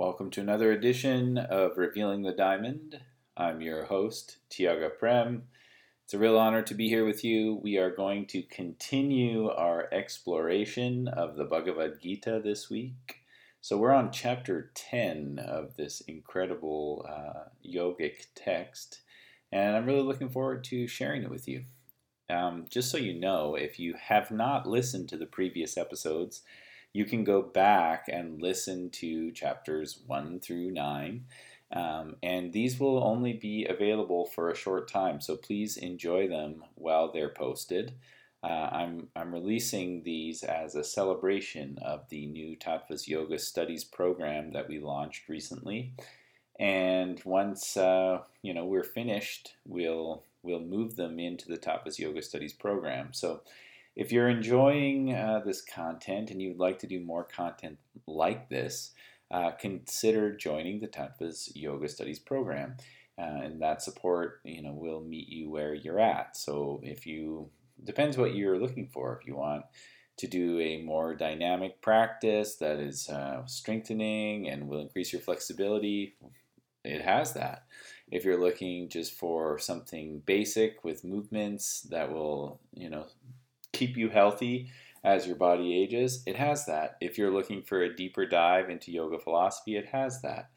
Welcome to another edition of Revealing the Diamond. I'm your host, Tiaga Prem. It's a real honor to be here with you. We are going to continue our exploration of the Bhagavad Gita this week. So, we're on chapter 10 of this incredible uh, yogic text, and I'm really looking forward to sharing it with you. Um, just so you know, if you have not listened to the previous episodes, you can go back and listen to chapters 1 through 9. Um, and these will only be available for a short time, so please enjoy them while they're posted. Uh, I'm, I'm releasing these as a celebration of the new Tattvas Yoga Studies program that we launched recently. And once uh, you know we're finished, we'll we'll move them into the Tattvas Yoga Studies program. So if you're enjoying uh, this content and you'd like to do more content like this, uh, consider joining the Tattvas Yoga Studies program. Uh, and that support, you know, will meet you where you're at. So if you depends what you're looking for. If you want to do a more dynamic practice that is uh, strengthening and will increase your flexibility, it has that. If you're looking just for something basic with movements that will, you know, keep you healthy as your body ages, it has that. If you're looking for a deeper dive into yoga philosophy, it has that.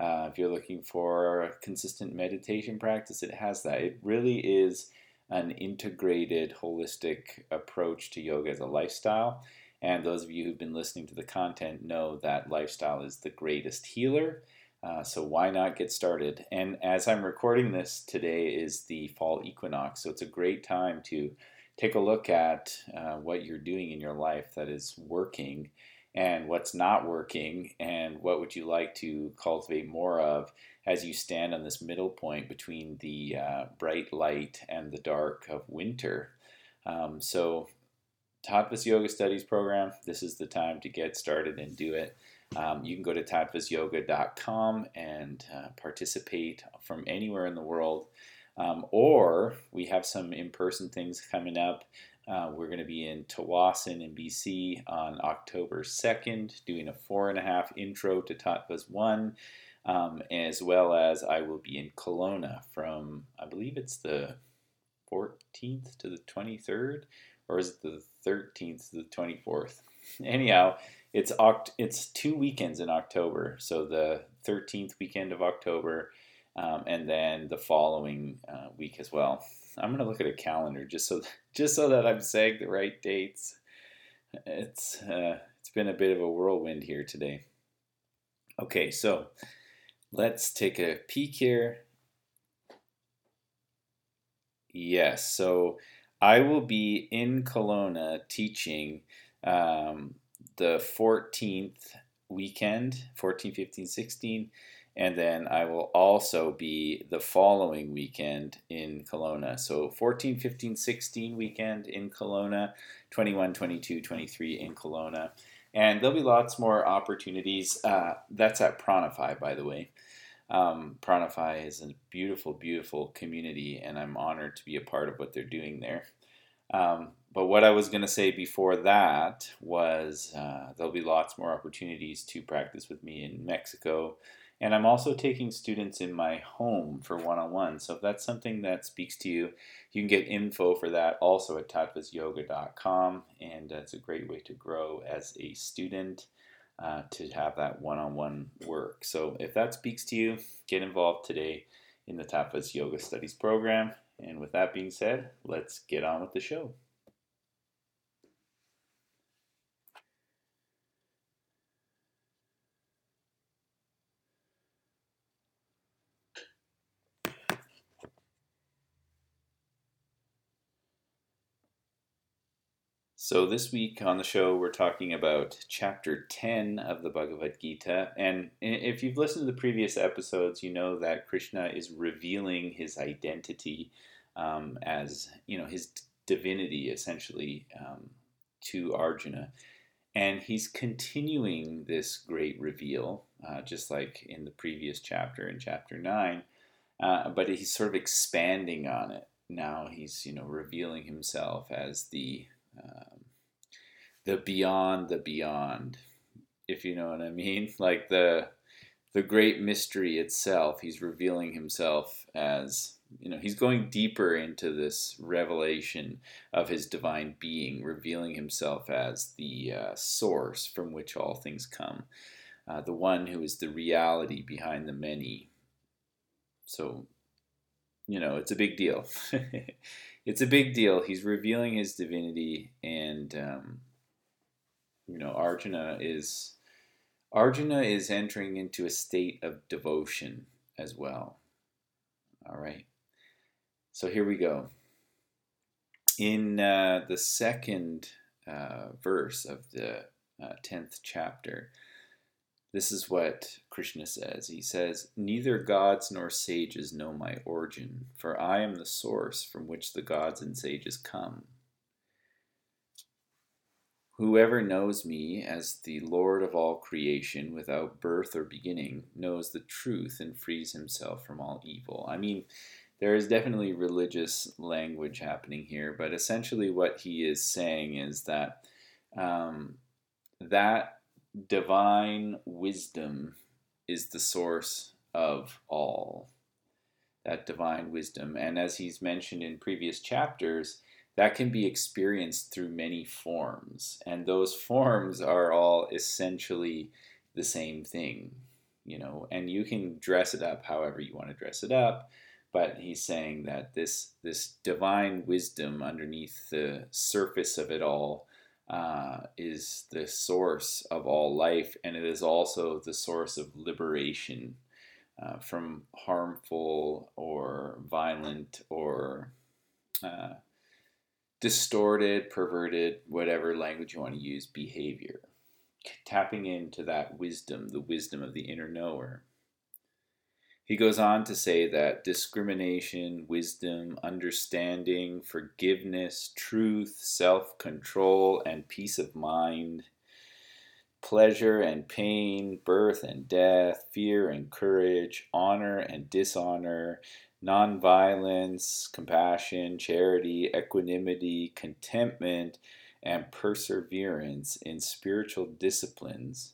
Uh, if you're looking for consistent meditation practice, it has that. It really is an integrated, holistic approach to yoga as a lifestyle. And those of you who've been listening to the content know that lifestyle is the greatest healer. Uh, so why not get started? And as I'm recording this today is the fall equinox, so it's a great time to take a look at uh, what you're doing in your life that is working and what's not working and what would you like to cultivate more of as you stand on this middle point between the uh, bright light and the dark of winter. Um, so tattvas yoga studies program this is the time to get started and do it. Um, you can go to tattvasyoga.com and uh, participate from anywhere in the world um, or we have some in person things coming up. Uh, we're going to be in Tsawwassen in BC on October 2nd, doing a four and a half intro to Tattvas 1, um, as well as I will be in Kelowna from, I believe it's the 14th to the 23rd, or is it the 13th to the 24th? Anyhow, it's oct- it's two weekends in October, so the 13th weekend of October um, and then the following uh, week as well. I'm gonna look at a calendar just so just so that I'm saying the right dates. It's uh, it's been a bit of a whirlwind here today. Okay, so let's take a peek here. Yes, so I will be in Kelowna teaching um, the 14th weekend, 14, 15, 16 and then I will also be the following weekend in Kelowna. So 14, 15, 16 weekend in Kelowna, 21, 22, 23 in Kelowna. And there'll be lots more opportunities. Uh, that's at Pranify, by the way. Um, Pranify is a beautiful, beautiful community, and I'm honored to be a part of what they're doing there. Um, but what I was going to say before that was uh, there'll be lots more opportunities to practice with me in Mexico, and I'm also taking students in my home for one on one. So if that's something that speaks to you, you can get info for that also at tattvasyoga.com. And it's a great way to grow as a student uh, to have that one on one work. So if that speaks to you, get involved today in the Tattvas Yoga Studies program. And with that being said, let's get on with the show. So, this week on the show, we're talking about chapter 10 of the Bhagavad Gita. And if you've listened to the previous episodes, you know that Krishna is revealing his identity um, as, you know, his divinity essentially um, to Arjuna. And he's continuing this great reveal, uh, just like in the previous chapter, in chapter 9, uh, but he's sort of expanding on it. Now he's, you know, revealing himself as the um, the beyond the beyond, if you know what I mean. Like the the great mystery itself. He's revealing himself as you know he's going deeper into this revelation of his divine being revealing himself as the uh, source from which all things come uh, the one who is the reality behind the many so you know it's a big deal it's a big deal he's revealing his divinity and um, you know arjuna is arjuna is entering into a state of devotion as well all right so here we go. In uh, the second uh, verse of the uh, 10th chapter, this is what Krishna says. He says, Neither gods nor sages know my origin, for I am the source from which the gods and sages come. Whoever knows me as the Lord of all creation without birth or beginning knows the truth and frees himself from all evil. I mean, there is definitely religious language happening here, but essentially what he is saying is that um, that divine wisdom is the source of all. That divine wisdom. And as he's mentioned in previous chapters, that can be experienced through many forms. And those forms are all essentially the same thing, you know, and you can dress it up however you want to dress it up but he's saying that this this divine wisdom underneath the surface of it all uh, is the source of all life, and it is also the source of liberation uh, from harmful or violent or uh, distorted, perverted, whatever language you want to use, behavior. Tapping into that wisdom, the wisdom of the inner knower. He goes on to say that discrimination, wisdom, understanding, forgiveness, truth, self control, and peace of mind, pleasure and pain, birth and death, fear and courage, honor and dishonor, nonviolence, compassion, charity, equanimity, contentment, and perseverance in spiritual disciplines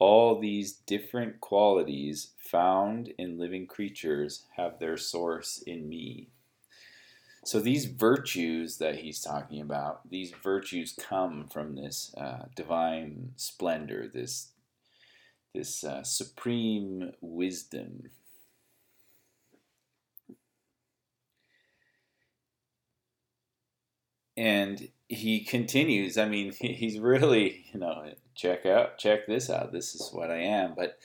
all these different qualities found in living creatures have their source in me. So these virtues that he's talking about, these virtues come from this uh, divine splendor, this this uh, supreme wisdom. And he continues. I mean, he's really, you know, check out, check this out. This is what I am. But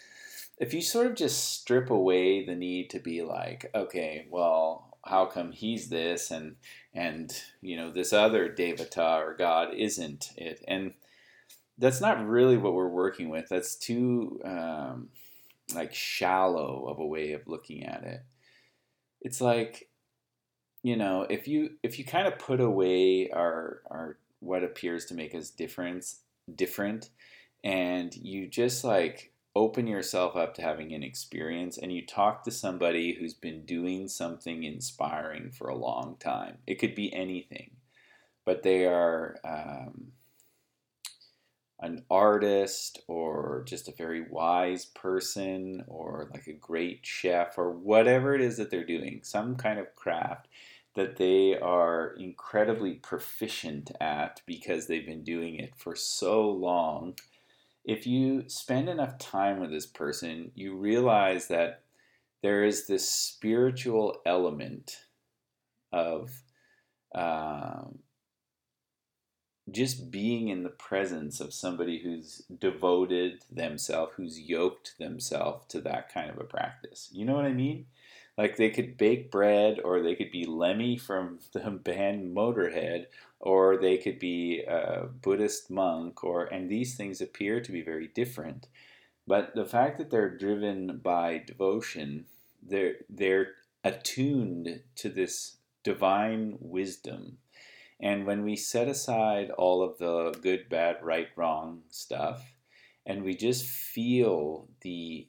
if you sort of just strip away the need to be like, okay, well, how come he's this and and you know this other devata or god isn't it? And that's not really what we're working with. That's too um, like shallow of a way of looking at it. It's like you know if you if you kind of put away our our what appears to make us difference different and you just like open yourself up to having an experience and you talk to somebody who's been doing something inspiring for a long time. It could be anything, but they are um, an artist or just a very wise person or like a great chef or whatever it is that they're doing, some kind of craft that they are incredibly proficient at because they've been doing it for so long if you spend enough time with this person, you realize that there is this spiritual element of um, just being in the presence of somebody who's devoted themselves, who's yoked themselves to that kind of a practice. You know what I mean? Like they could bake bread, or they could be Lemmy from the band Motorhead, or they could be a Buddhist monk, or and these things appear to be very different. But the fact that they're driven by devotion, they're they're attuned to this divine wisdom. And when we set aside all of the good, bad, right, wrong stuff, and we just feel the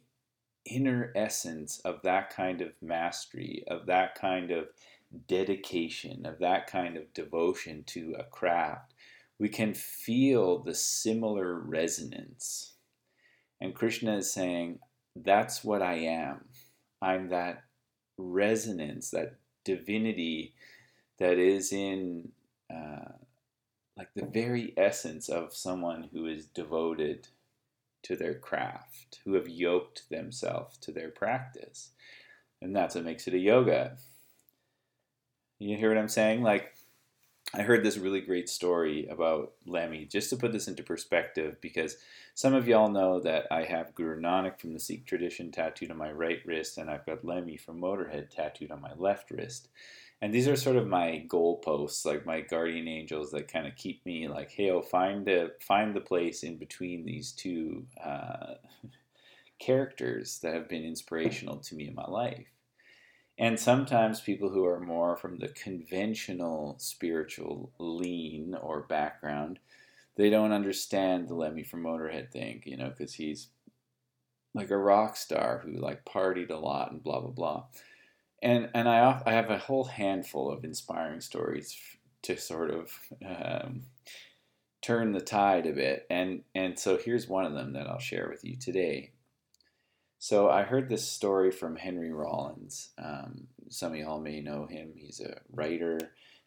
inner essence of that kind of mastery, of that kind of dedication, of that kind of devotion to a craft, we can feel the similar resonance. And Krishna is saying, that's what I am. I'm that resonance, that divinity that is in uh, like the very essence of someone who is devoted to their craft, who have yoked themselves to their practice. And that's what makes it a yoga. You hear what I'm saying? Like, I heard this really great story about Lemmy, just to put this into perspective, because some of y'all know that I have Guru Nanak from the Sikh tradition tattooed on my right wrist, and I've got Lemmy from Motorhead tattooed on my left wrist. And these are sort of my goalposts, like my guardian angels that kind of keep me like, hey, oh, find the find the place in between these two uh, characters that have been inspirational to me in my life. And sometimes people who are more from the conventional spiritual lean or background, they don't understand the Lemmy from Motorhead thing, you know, because he's like a rock star who like partied a lot and blah blah blah. And and I I have a whole handful of inspiring stories to sort of um, turn the tide a bit. And and so here's one of them that I'll share with you today. So I heard this story from Henry Rollins. Um, some of y'all may know him. He's a writer.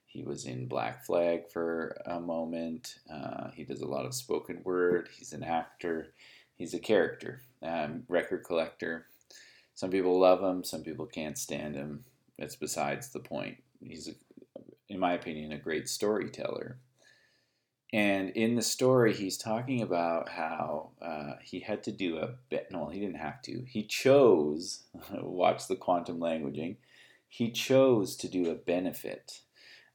He was in Black Flag for a moment. Uh, he does a lot of spoken word. He's an actor. He's a character, um, record collector. Some people love him. Some people can't stand him. That's besides the point. He's, in my opinion, a great storyteller. And in the story, he's talking about how uh, he had to do a bit. No, he didn't have to. He chose, watch the quantum languaging, he chose to do a benefit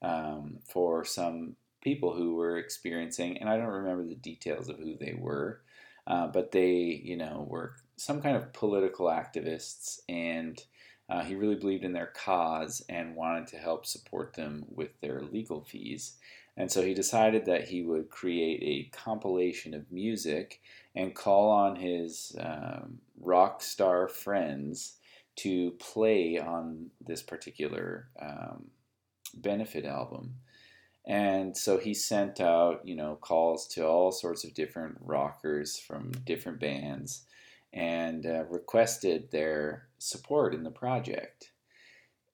um, for some people who were experiencing, and I don't remember the details of who they were, uh, but they, you know, were some kind of political activists, and uh, he really believed in their cause and wanted to help support them with their legal fees. And so he decided that he would create a compilation of music and call on his um, rock star friends to play on this particular um, benefit album. And so he sent out, you know, calls to all sorts of different rockers from different bands and uh, requested their support in the project.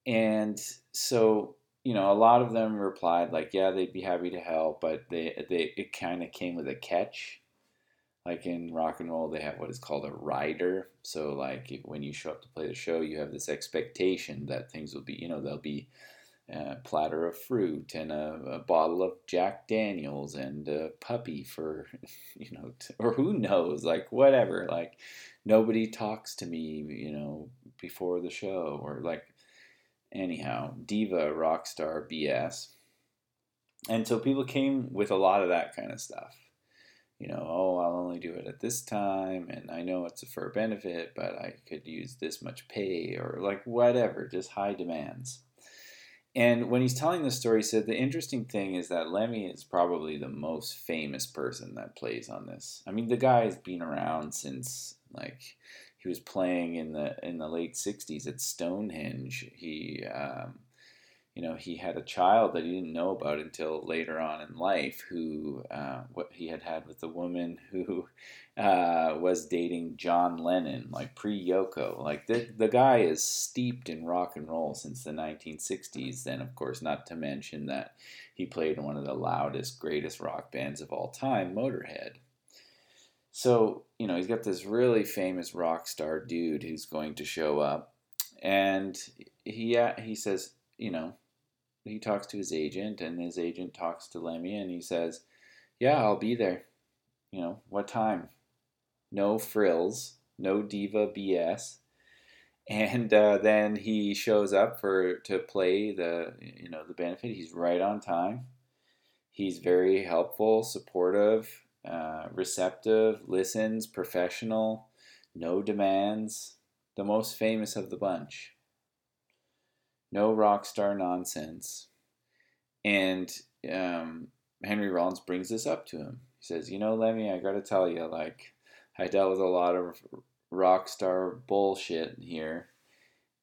And so you know, a lot of them replied like, yeah, they'd be happy to help, but they they it kind of came with a catch. Like in rock and roll, they have what is called a rider. So like if, when you show up to play the show, you have this expectation that things will be, you know, there'll be a platter of fruit and a, a bottle of Jack Daniels and a puppy for, you know, or who knows, like whatever. Like nobody talks to me, you know, before the show, or like anyhow, diva, rock star, BS. And so people came with a lot of that kind of stuff. You know, oh, I'll only do it at this time, and I know it's for a benefit, but I could use this much pay, or like whatever, just high demands. And when he's telling the story, he said the interesting thing is that Lemmy is probably the most famous person that plays on this. I mean, the guy's been around since like he was playing in the in the late '60s at Stonehenge. He, um, you know, he had a child that he didn't know about until later on in life. Who uh, what he had had with the woman who uh, was dating John Lennon, like pre Yoko. Like the the guy is steeped in rock and roll since the 1960s. Then, of course, not to mention that he played in one of the loudest, greatest rock bands of all time, Motorhead. So, you know, he's got this really famous rock star dude who's going to show up. And he, he says, you know, he talks to his agent, and his agent talks to Lemmy, and he says, Yeah, I'll be there. You know, what time? No frills, no diva BS. And uh, then he shows up for to play the you know the benefit. He's right on time. He's very helpful, supportive, uh, receptive, listens, professional, no demands, the most famous of the bunch. No rock star nonsense. And um, Henry Rollins brings this up to him. He says, You know, Lemmy, I got to tell you, like, I dealt with a lot of rock star bullshit here.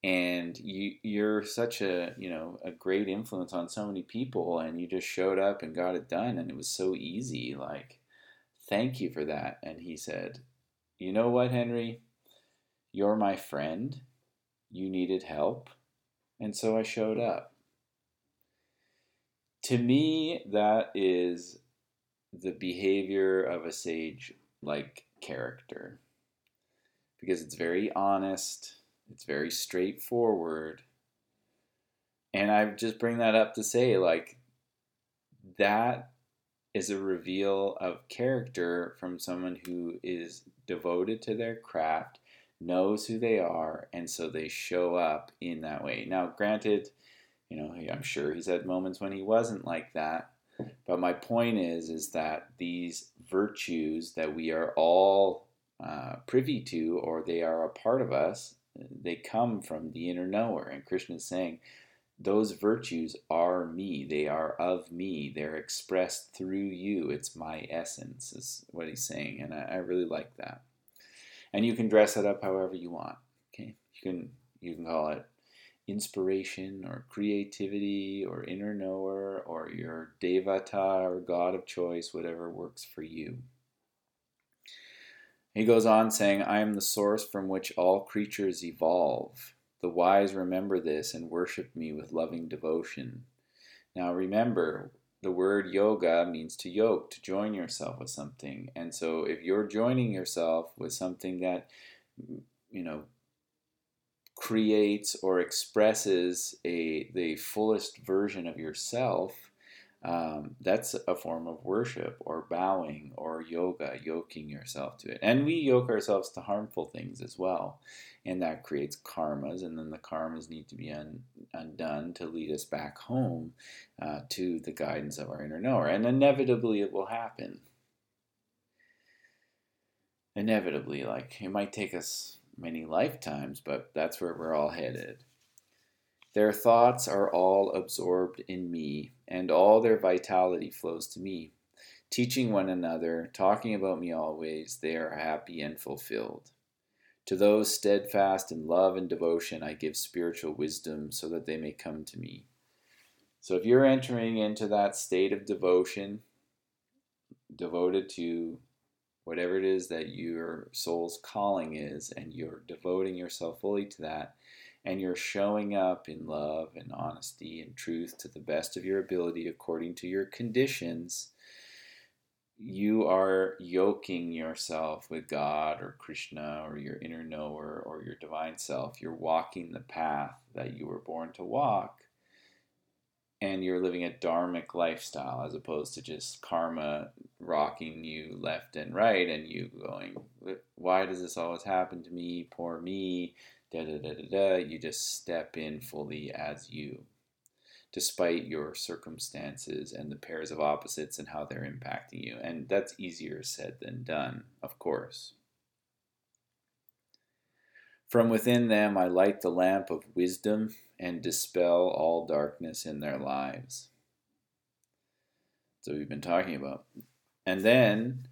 And you, you're such a, you know, a great influence on so many people, and you just showed up and got it done, and it was so easy. Like, Thank you for that. And he said, You know what, Henry? You're my friend. You needed help. And so I showed up. To me, that is the behavior of a sage like character because it's very honest, it's very straightforward. And I just bring that up to say, like, that is a reveal of character from someone who is devoted to their craft, knows who they are, and so they show up in that way. Now, granted, you know, I'm sure he's had moments when he wasn't like that. But my point is, is that these virtues that we are all uh, privy to, or they are a part of us, they come from the inner knower. And Krishna is saying, those virtues are me. They are of me. They're expressed through you. It's my essence, is what he's saying. And I, I really like that. And you can dress it up however you want. Okay, you can you can call it inspiration or creativity or inner knower or your devata or god of choice, whatever works for you. He goes on saying, I am the source from which all creatures evolve. The wise remember this and worship me with loving devotion. Now remember, the word yoga means to yoke, to join yourself with something. And so if you're joining yourself with something that, you know, creates or expresses a the fullest version of yourself, um, that's a form of worship or bowing or yoga, yoking yourself to it. And we yoke ourselves to harmful things as well. And that creates karmas, and then the karmas need to be un, undone to lead us back home uh, to the guidance of our inner knower. And inevitably, it will happen. Inevitably, like it might take us many lifetimes, but that's where we're all headed. Their thoughts are all absorbed in me, and all their vitality flows to me. Teaching one another, talking about me always, they are happy and fulfilled. To those steadfast in love and devotion, I give spiritual wisdom so that they may come to me. So if you're entering into that state of devotion, devoted to whatever it is that your soul's calling is, and you're devoting yourself fully to that, and you're showing up in love and honesty and truth to the best of your ability according to your conditions, you are yoking yourself with God or Krishna or your inner knower or your divine self. You're walking the path that you were born to walk and you're living a dharmic lifestyle as opposed to just karma rocking you left and right and you going why does this always happen to me poor me da da da da da you just step in fully as you despite your circumstances and the pairs of opposites and how they're impacting you and that's easier said than done of course from within them I light the lamp of wisdom and dispel all darkness in their lives. So we've been talking about. And then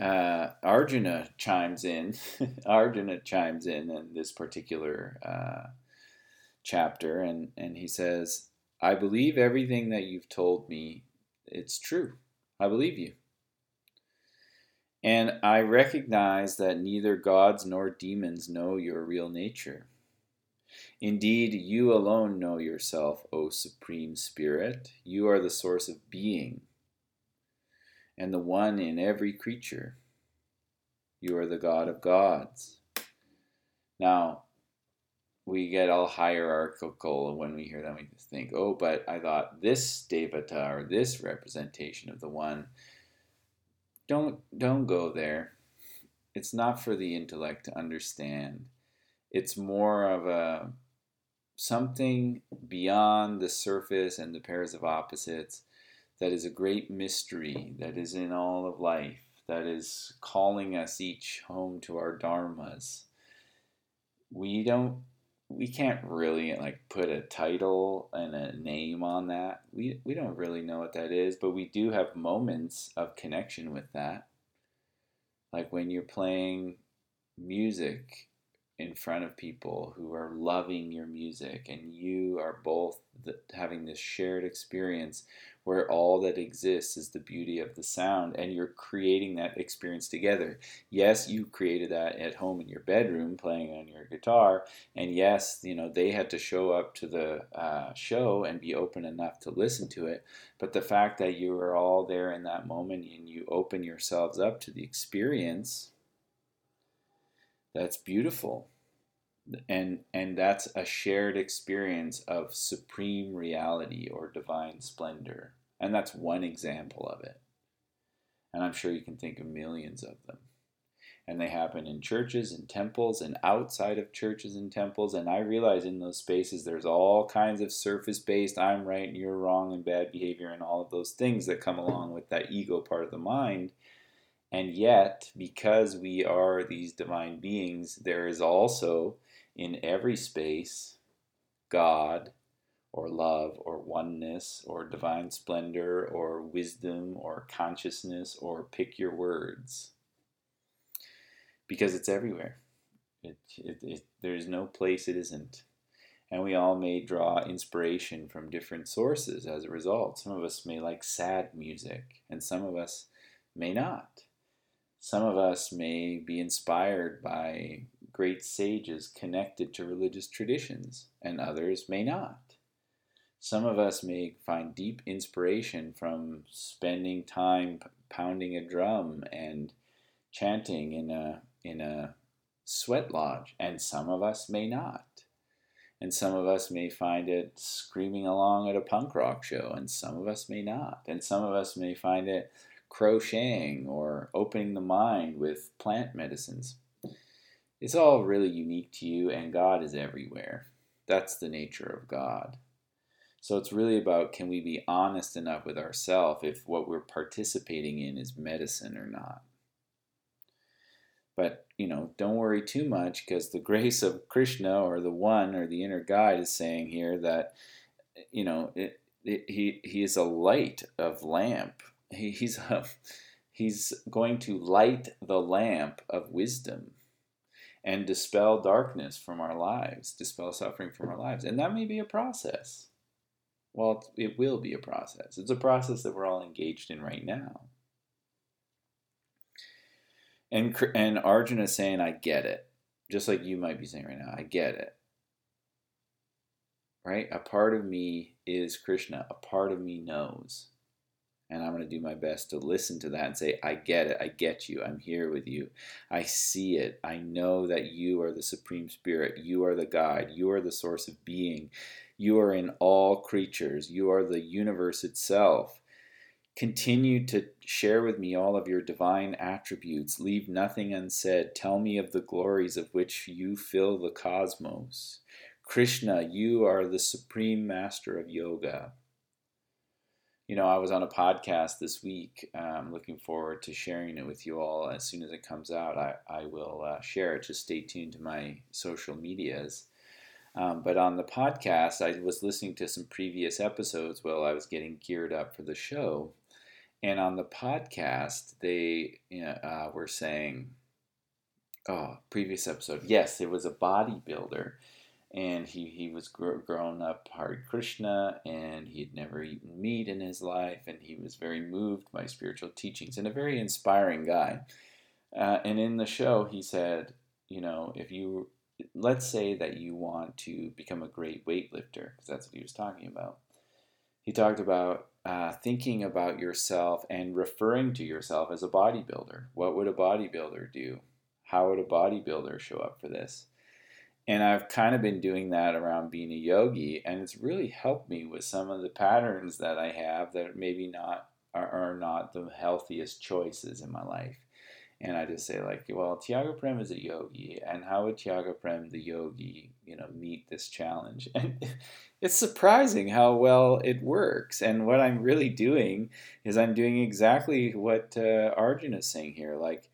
uh, Arjuna chimes in. Arjuna chimes in in this particular uh, chapter, and, and he says, I believe everything that you've told me. It's true. I believe you. And I recognize that neither gods nor demons know your real nature. Indeed, you alone know yourself, O Supreme Spirit. You are the source of being and the one in every creature. You are the God of gods. Now, we get all hierarchical when we hear that. We just think, oh, but I thought this devata or this representation of the one don't don't go there. It's not for the intellect to understand. It's more of a something beyond the surface and the pairs of opposites that is a great mystery that is in all of life, that is calling us each home to our dharmas. We don't we can't really like put a title and a name on that. We we don't really know what that is, but we do have moments of connection with that. Like when you're playing music in front of people who are loving your music and you are both the, having this shared experience where all that exists is the beauty of the sound and you're creating that experience together. Yes, you created that at home in your bedroom playing on your guitar and yes, you know, they had to show up to the uh, show and be open enough to listen to it, but the fact that you were all there in that moment and you open yourselves up to the experience that's beautiful. And and that's a shared experience of supreme reality or divine splendor. And that's one example of it. And I'm sure you can think of millions of them. And they happen in churches and temples and outside of churches and temples. And I realize in those spaces there's all kinds of surface based, I'm right and you're wrong, and bad behavior, and all of those things that come along with that ego part of the mind. And yet, because we are these divine beings, there is also in every space God or love or oneness or divine splendor or wisdom or consciousness or pick your words. Because it's everywhere. It, it, it, there's no place it isn't. And we all may draw inspiration from different sources as a result. Some of us may like sad music, and some of us may not. Some of us may be inspired by great sages connected to religious traditions, and others may not. Some of us may find deep inspiration from spending time pounding a drum and chanting in a, in a sweat lodge, and some of us may not. And some of us may find it screaming along at a punk rock show, and some of us may not. And some of us may find it crocheting or opening the mind with plant medicines. It's all really unique to you, and God is everywhere. That's the nature of God. So it's really about can we be honest enough with ourselves if what we're participating in is medicine or not. But, you know, don't worry too much because the grace of Krishna or the one or the inner guide is saying here that, you know, it, he, he is a light of lamp he, he's uh, he's going to light the lamp of wisdom and dispel darkness from our lives, dispel suffering from our lives. And that may be a process. Well, it will be a process. It's a process that we're all engaged in right now. And, and Arjuna is saying, I get it. Just like you might be saying right now, I get it. Right? A part of me is Krishna. A part of me knows. And I'm going to do my best to listen to that and say, I get it. I get you. I'm here with you. I see it. I know that you are the Supreme Spirit. You are the guide. You are the source of being. You are in all creatures. You are the universe itself. Continue to share with me all of your divine attributes. Leave nothing unsaid. Tell me of the glories of which you fill the cosmos. Krishna, you are the supreme master of yoga you know, I was on a podcast this week. I'm looking forward to sharing it with you all. As soon as it comes out, I, I will uh, share it. Just stay tuned to my social medias. Um, but on the podcast, I was listening to some previous episodes while I was getting geared up for the show. And on the podcast, they uh, were saying, oh, previous episode, yes, it was a bodybuilder and he, he was gr- grown up Hare Krishna and he had never eaten meat in his life and he was very moved by spiritual teachings and a very inspiring guy. Uh, and in the show, he said, you know, if you, let's say that you want to become a great weightlifter, because that's what he was talking about. He talked about uh, thinking about yourself and referring to yourself as a bodybuilder. What would a bodybuilder do? How would a bodybuilder show up for this? And I've kind of been doing that around being a yogi, and it's really helped me with some of the patterns that I have that maybe not are, are not the healthiest choices in my life. And I just say like, well, Tiaga Prem is a yogi, and how would Tiaga Prem, the yogi, you know, meet this challenge? And it's surprising how well it works. And what I'm really doing is I'm doing exactly what uh, Arjun is saying here, like,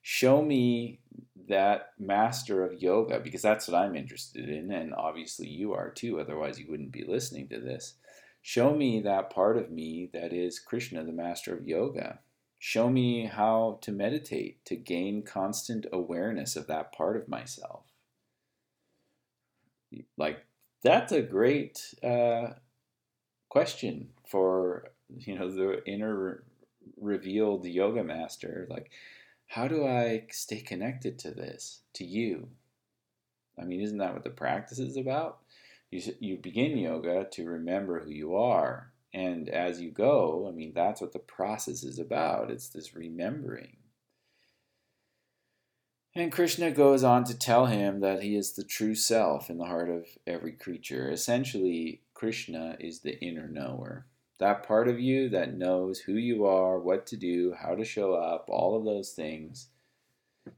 show me that master of yoga, because that's what I'm interested in, and obviously you are too, otherwise you wouldn't be listening to this. Show me that part of me that is Krishna, the master of yoga. Show me how to meditate, to gain constant awareness of that part of myself. like that's a great uh, question for you know the inner revealed yoga master like how do i stay connected to this to you i mean isn't that what the practice is about you, you begin yoga to remember who you are and as you go i mean that's what the process is about it's this remembering and Krishna goes on to tell him that he is the true self in the heart of every creature. Essentially, Krishna is the inner knower. That part of you that knows who you are, what to do, how to show up, all of those things.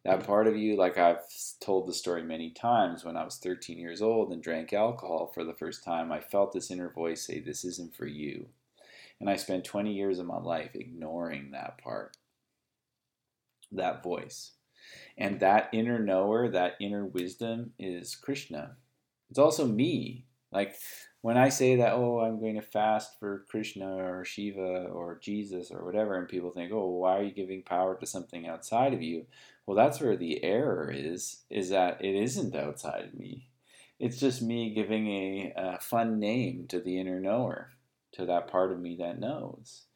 That part of you, like I've told the story many times, when I was 13 years old and drank alcohol for the first time, I felt this inner voice say, This isn't for you. And I spent 20 years of my life ignoring that part, that voice. And that inner knower, that inner wisdom is Krishna. It's also me. Like when I say that, oh, I'm going to fast for Krishna or Shiva or Jesus or whatever, and people think, oh, why are you giving power to something outside of you? Well, that's where the error is, is that it isn't outside of me. It's just me giving a, a fun name to the inner knower, to that part of me that knows.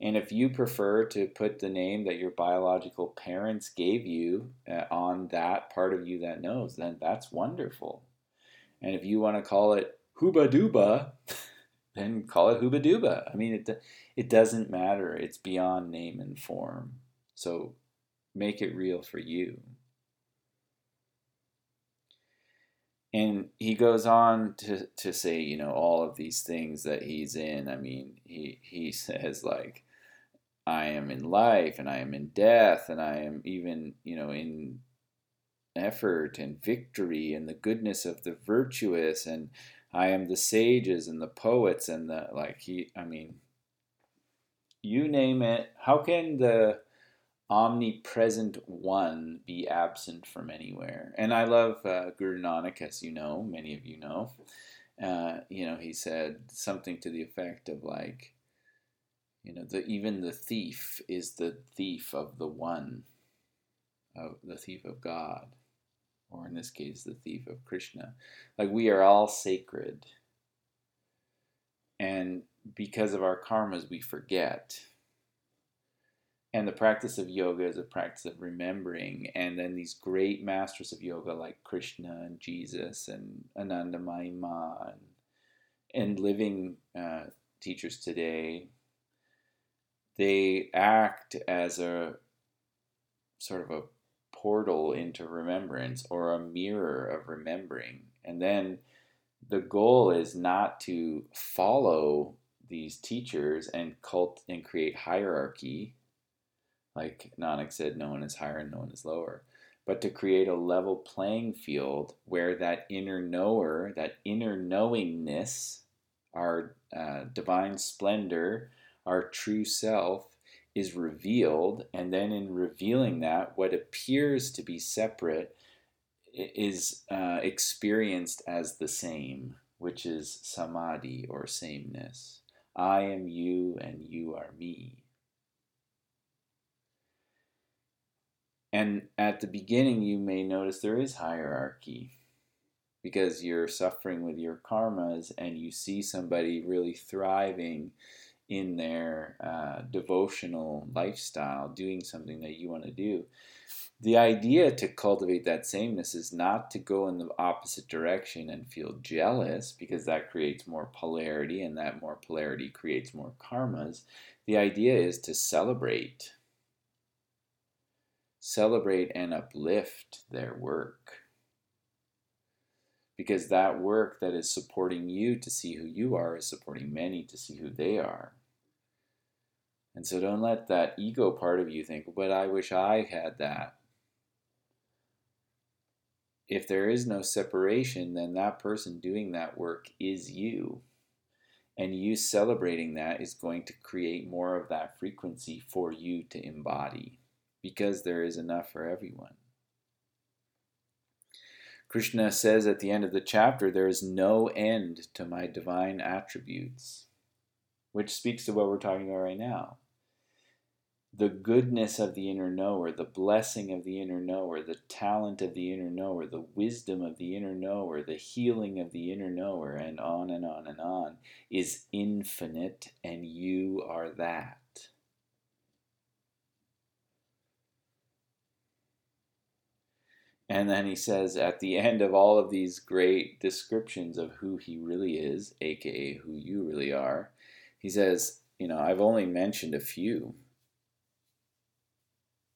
And if you prefer to put the name that your biological parents gave you uh, on that part of you that knows, then that's wonderful. And if you want to call it Hooba Dooba, then call it Hooba Dooba. I mean, it, it doesn't matter. It's beyond name and form. So make it real for you. and he goes on to, to say you know all of these things that he's in i mean he he says like I am in life and I am in death and I am even, you know, in effort and victory and the goodness of the virtuous and I am the sages and the poets and the like he I mean you name it. How can the omnipresent one be absent from anywhere? And I love uh, Guru Nanak as you know many of you know. Uh, you know he said something to the effect of like you know, the, even the thief is the thief of the one, of the thief of God, or in this case, the thief of Krishna. Like we are all sacred. And because of our karmas, we forget. And the practice of yoga is a practice of remembering. And then these great masters of yoga like Krishna and Jesus and Anandamayi Ma and, and living uh, teachers today they act as a sort of a portal into remembrance or a mirror of remembering. And then the goal is not to follow these teachers and cult and create hierarchy. Like Nanak said, no one is higher and no one is lower. But to create a level playing field where that inner knower, that inner knowingness, our uh, divine splendor, our true self is revealed, and then in revealing that, what appears to be separate is uh, experienced as the same, which is samadhi or sameness. I am you, and you are me. And at the beginning, you may notice there is hierarchy because you're suffering with your karmas and you see somebody really thriving in their uh, devotional lifestyle, doing something that you want to do. The idea to cultivate that sameness is not to go in the opposite direction and feel jealous because that creates more polarity and that more polarity creates more karmas. The idea is to celebrate. Celebrate and uplift their work because that work that is supporting you to see who you are is supporting many to see who they are. And so don't let that ego part of you think, but I wish I had that. If there is no separation, then that person doing that work is you. And you celebrating that is going to create more of that frequency for you to embody because there is enough for everyone. Krishna says at the end of the chapter, There is no end to my divine attributes, which speaks to what we're talking about right now the goodness of the inner knower, the blessing of the inner knower, the talent of the inner knower, the wisdom of the inner knower, the healing of the inner knower, and on and on and on, is infinite, and you are that. And then he says at the end of all of these great descriptions of who he really is, aka who you really are, he says, You know, I've only mentioned a few.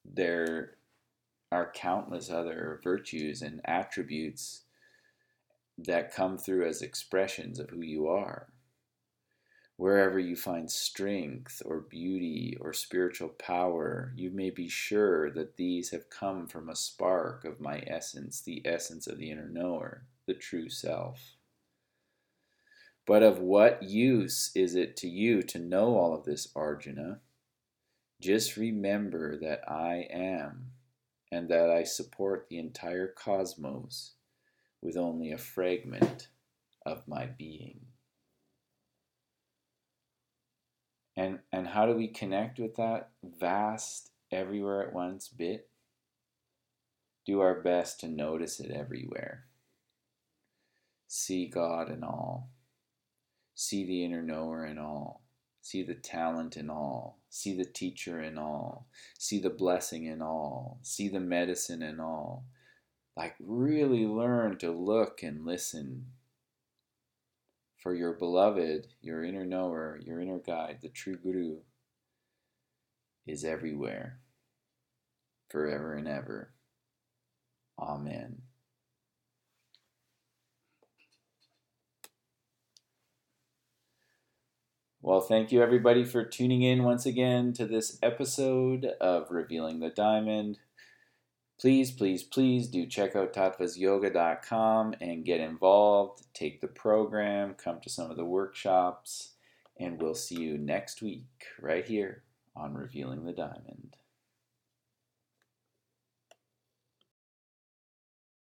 There are countless other virtues and attributes that come through as expressions of who you are wherever you find strength or beauty or spiritual power, you may be sure that these have come from a spark of my essence, the essence of the inner knower, the true self. But of what use is it to you to know all of this, Arjuna? Just remember that I am, and that I support the entire cosmos with only a fragment of my being. And, and how do we connect with that vast, everywhere at once bit? Do our best to notice it everywhere. See God in all. See the inner knower in all. See the talent in all. See the teacher in all. See the blessing in all. See the medicine in all. Like, really learn to look and listen for your beloved, your inner knower, your inner guide, the true Guru, is everywhere, forever and ever. Amen. Well, thank you everybody for tuning in once again to this episode of Revealing the Diamond please, please, please do check out tattvasyoga.com and get involved. Take the program, come to some of the workshops, and we'll see you next week right here on Revealing the Diamond.